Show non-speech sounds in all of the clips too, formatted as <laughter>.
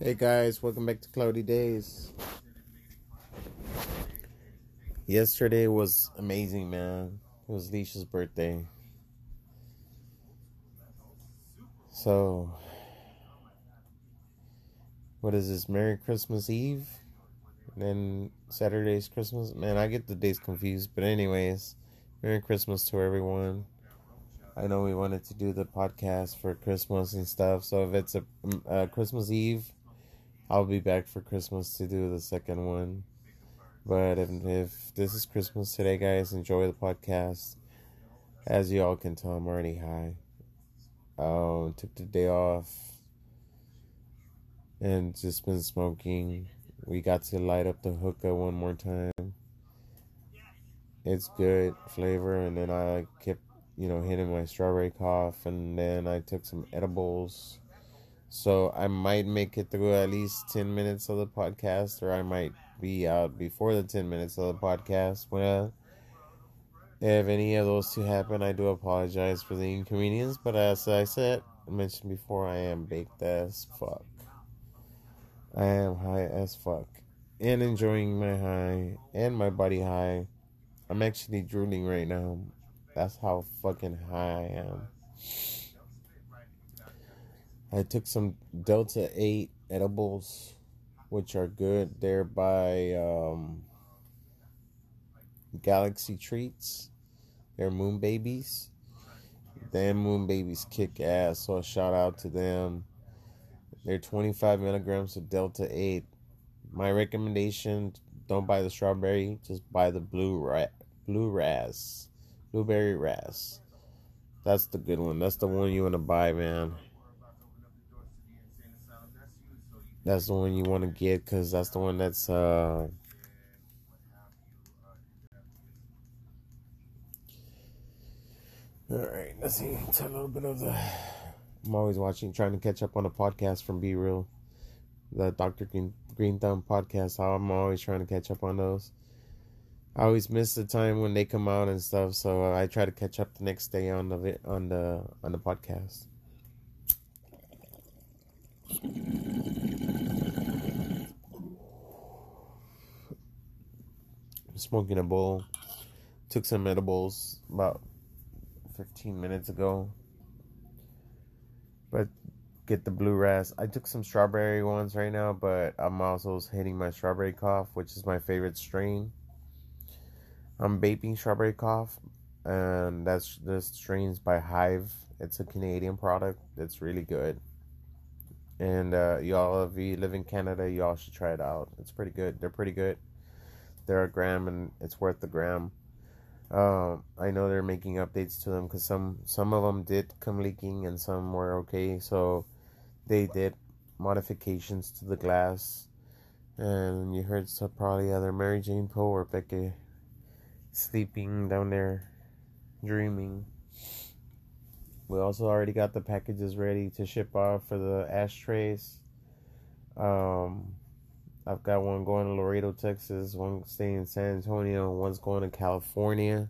Hey guys, welcome back to Cloudy Days. Yesterday was amazing, man. It was Leisha's birthday. So, what is this? Merry Christmas Eve? And then Saturday's Christmas? Man, I get the days confused. But, anyways, Merry Christmas to everyone. I know we wanted to do the podcast for Christmas and stuff. So, if it's a, a Christmas Eve, I'll be back for Christmas to do the second one. But if, if this is Christmas today, guys, enjoy the podcast. As you all can tell, I'm already high. Um, took the day off and just been smoking. We got to light up the hookah one more time. It's good flavor, and then I kept, you know, hitting my strawberry cough, and then I took some edibles so I might make it through at least 10 minutes of the podcast, or I might be out before the 10 minutes of the podcast. Well, if any of those two happen, I do apologize for the inconvenience. But as I said, I mentioned before, I am baked as fuck. I am high as fuck. And enjoying my high and my body high. I'm actually drooling right now. That's how fucking high I am. I took some Delta 8 edibles, which are good. They're by um, Galaxy Treats. They're moon babies. Damn moon babies kick ass, so a shout out to them. They're 25 milligrams of Delta 8. My recommendation don't buy the strawberry, just buy the blue blue ras. Blueberry ras. That's the good one. That's the one you want to buy, man. That's the one you want to get because that's the one that's uh all right let's see. Tell a little bit of the i'm always watching trying to catch up on a podcast from B-Real. The dr green, green thumb podcast i'm always trying to catch up on those. I always miss the time when they come out and stuff so i try to catch up the next day on the on the on the podcast smoking a bowl. Took some edibles about 15 minutes ago. But get the blue ras. I took some strawberry ones right now, but I'm also hitting my strawberry cough, which is my favorite strain. I'm vaping strawberry cough, and that's the strains by Hive. It's a Canadian product. It's really good. And uh, y'all, if you live in Canada, y'all should try it out. It's pretty good. They're pretty good they're a gram and it's worth the gram. Uh, I know they're making updates to them because some some of them did come leaking and some were okay. So they did modifications to the glass, and you heard some probably either Mary Jane Poe or Becky sleeping down there, dreaming. We also already got the packages ready to ship off for the ashtrays. Um, I've got one going to Laredo, Texas, one staying in San Antonio, one's going to California.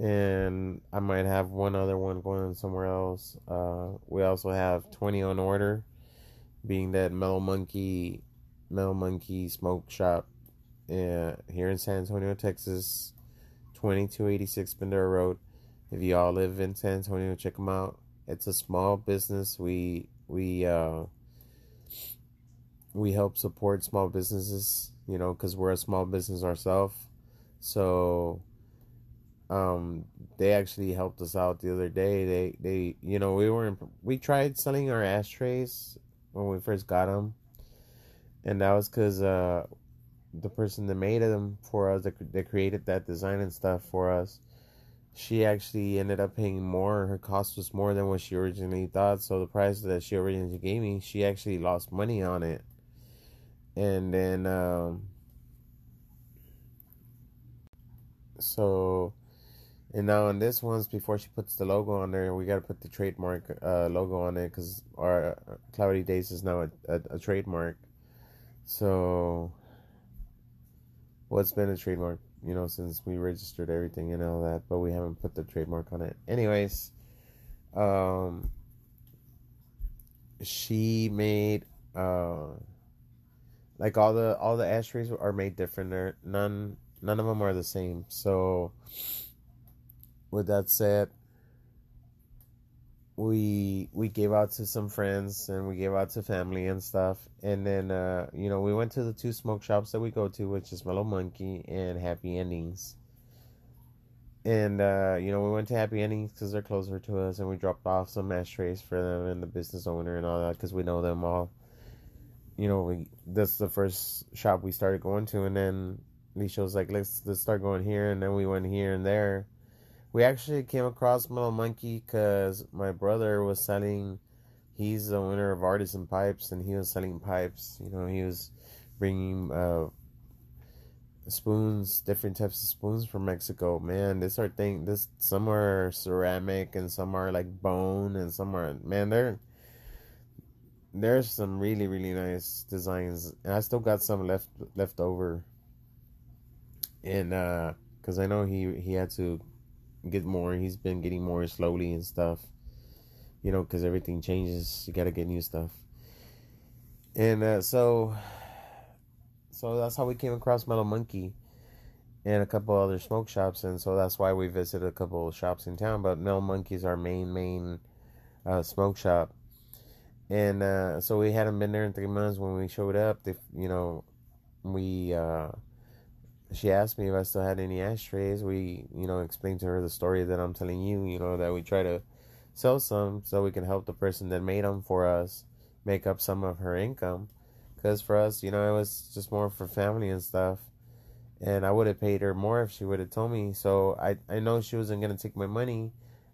And I might have one other one going somewhere else. Uh, we also have 20 on order, being that Mellow Monkey, Mellow Monkey Smoke Shop uh, here in San Antonio, Texas, 2286 Bandera Road. If y'all live in San Antonio, check them out. It's a small business. We, we, uh, we help support small businesses, you know, because we're a small business ourselves. So, um, they actually helped us out the other day. They, they, you know, we were, in, we tried selling our ashtrays when we first got them, and that was because uh, the person that made them for us, that, that created that design and stuff for us, she actually ended up paying more. Her cost was more than what she originally thought. So the price that she originally gave me, she actually lost money on it and then um, so and now on this one's before she puts the logo on there we got to put the trademark uh, logo on it because our uh, cloudy days is now a, a, a trademark. So well it's been a trademark you know since we registered everything and all that but we haven't put the trademark on it. Anyways um she made uh, like all the all the ashtrays are made different. They're none none of them are the same. So, with that said, we we gave out to some friends and we gave out to family and stuff. And then uh, you know we went to the two smoke shops that we go to, which is Mellow Monkey and Happy Endings. And uh, you know we went to Happy Endings because they're closer to us, and we dropped off some ashtrays for them and the business owner and all that because we know them all. You know, we that's the first shop we started going to, and then Alicia was like, "Let's let's start going here," and then we went here and there we actually came across Mellow Monkey because my brother was selling. He's the owner of Artisan Pipes, and he was selling pipes. You know, he was bringing uh, spoons, different types of spoons from Mexico. Man, this are thing. This some are ceramic, and some are like bone, and some are man. They're there's some really really nice designs, and I still got some left left over. And uh, cause I know he he had to get more. He's been getting more slowly and stuff. You know, because everything changes. You got to get new stuff. And uh, so, so that's how we came across Mellow Monkey and a couple other smoke shops. And so that's why we visited a couple shops in town. But Mellow Monkey is our main, main uh, smoke shop. And uh, so we hadn't been there in three months when we showed up. They, you know, we uh, she asked me if I still had any ashtrays. We, you know, explained to her the story that I'm telling you, you know, that we try to sell some so we can help the person that made them for us make up some of her income. Because for us, you know, it was just more for family and stuff. And I would have paid her more if she would have told me. So I, I know she wasn't going to take my money.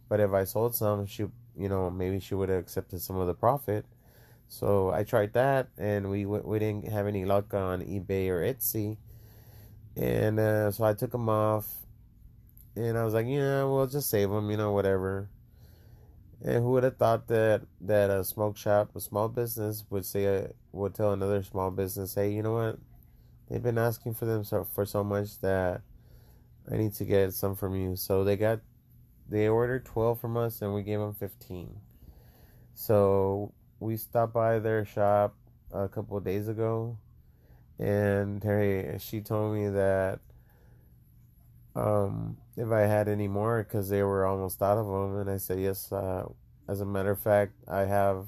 But if I sold some, she, you know, maybe she would have accepted some of the profit. So I tried that, and we we didn't have any luck on eBay or Etsy and uh, so I took them off, and I was like, yeah, we'll just save them, you know, whatever. And who would have thought that that a smoke shop, a small business, would say uh, would tell another small business, hey, you know what? They've been asking for them so, for so much that I need to get some from you. So they got they ordered twelve from us, and we gave them fifteen. So we stopped by their shop a couple days ago and Terry, she told me that um, if I had any more, because they were almost out of them, and I said yes. Uh, as a matter of fact, I have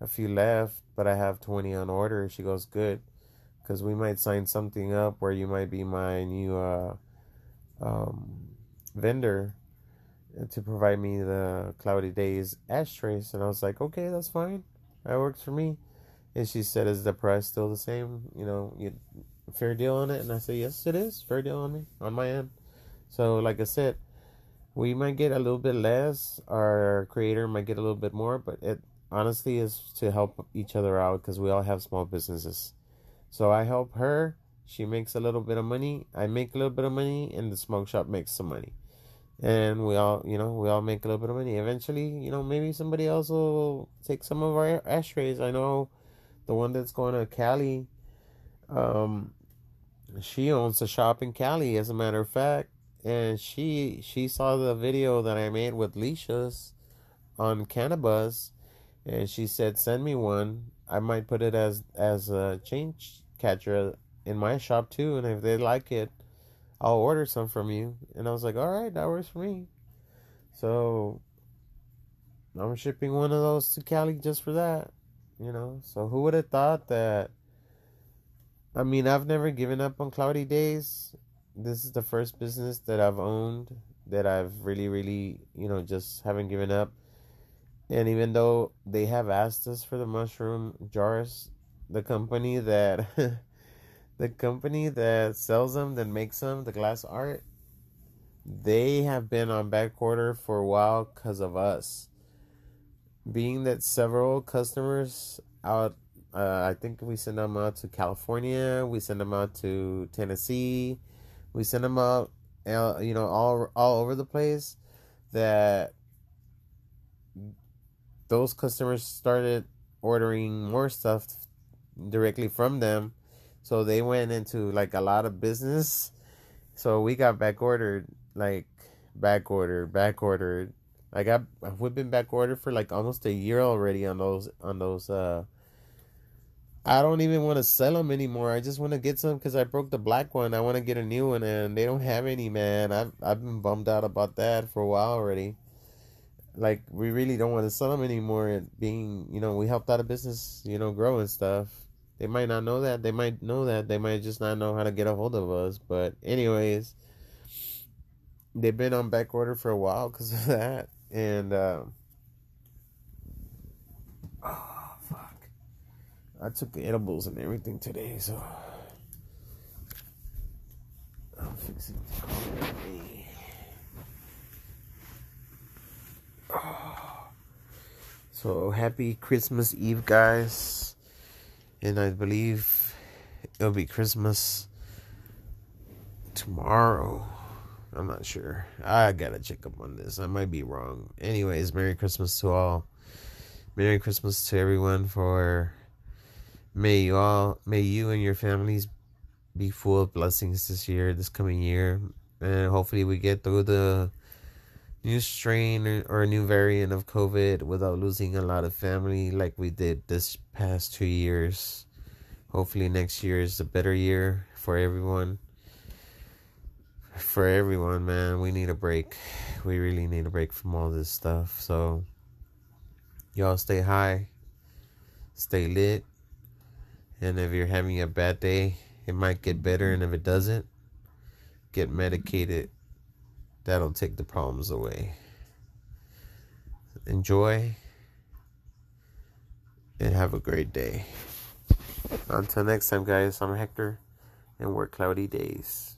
a few left, but I have twenty on order. She goes, good, because we might sign something up where you might be my new uh, um, vendor to provide me the cloudy days ashtrays, and I was like, okay, that's fine. That works for me. And she said, "Is the price still the same? You know, you, fair deal on it?" And I said, "Yes, it is fair deal on me on my end." So, like I said, we might get a little bit less. Our creator might get a little bit more, but it honestly is to help each other out because we all have small businesses. So I help her. She makes a little bit of money. I make a little bit of money, and the smoke shop makes some money. And we all, you know, we all make a little bit of money. Eventually, you know, maybe somebody else will take some of our ashtrays. I know the one that's going to Cali, um, she owns a shop in Cali, as a matter of fact, and she she saw the video that I made with Leisha's on Cannabis, and she said, "Send me one. I might put it as as a change catcher in my shop too, and if they like it, I'll order some from you." And I was like, "All right, that works for me." So I'm shipping one of those to Cali just for that. You know, so who would have thought that? I mean, I've never given up on cloudy days. This is the first business that I've owned that I've really, really, you know, just haven't given up. And even though they have asked us for the mushroom jars, the company that <laughs> the company that sells them, that makes them, the glass art, they have been on back order for a while because of us being that several customers out uh, I think we send them out to California, we send them out to Tennessee, we send them out, uh, you know, all all over the place. That those customers started ordering more stuff directly from them, so they went into like a lot of business. So we got back ordered, like back ordered, back ordered, like I we've been back ordered for like almost a year already on those on those uh I don't even want to sell them anymore. I just want to get some because I broke the black one. I want to get a new one, and they don't have any, man. I've I've been bummed out about that for a while already. Like we really don't want to sell them anymore. And being you know we helped out a business, you know, grow and stuff. They might not know that. They might know that. They might just not know how to get a hold of us. But anyways, they've been on back order for a while because of <laughs> that, and. Uh, oh fuck, I took the edibles and everything today, so I'm fixing to call me. Oh. So happy Christmas Eve, guys, and I believe it'll be Christmas tomorrow. I'm not sure. I gotta check up on this. I might be wrong. Anyways, Merry Christmas to all. Merry Christmas to everyone for May you all, may you and your families be full of blessings this year, this coming year, and hopefully we get through the new strain or, a new variant of COVID without losing a lot of family like we did this past two years. Hopefully next year is a better year for everyone. For everyone, man, we need a break. We really need a break from all this stuff. So, y'all stay high, stay lit and if you're having a bad day, it might get better. And if it doesn't, get medicated. That'll take the problems away. Enjoy and have a great day. Until next time, guys, I'm Hector, and we're cloudy days.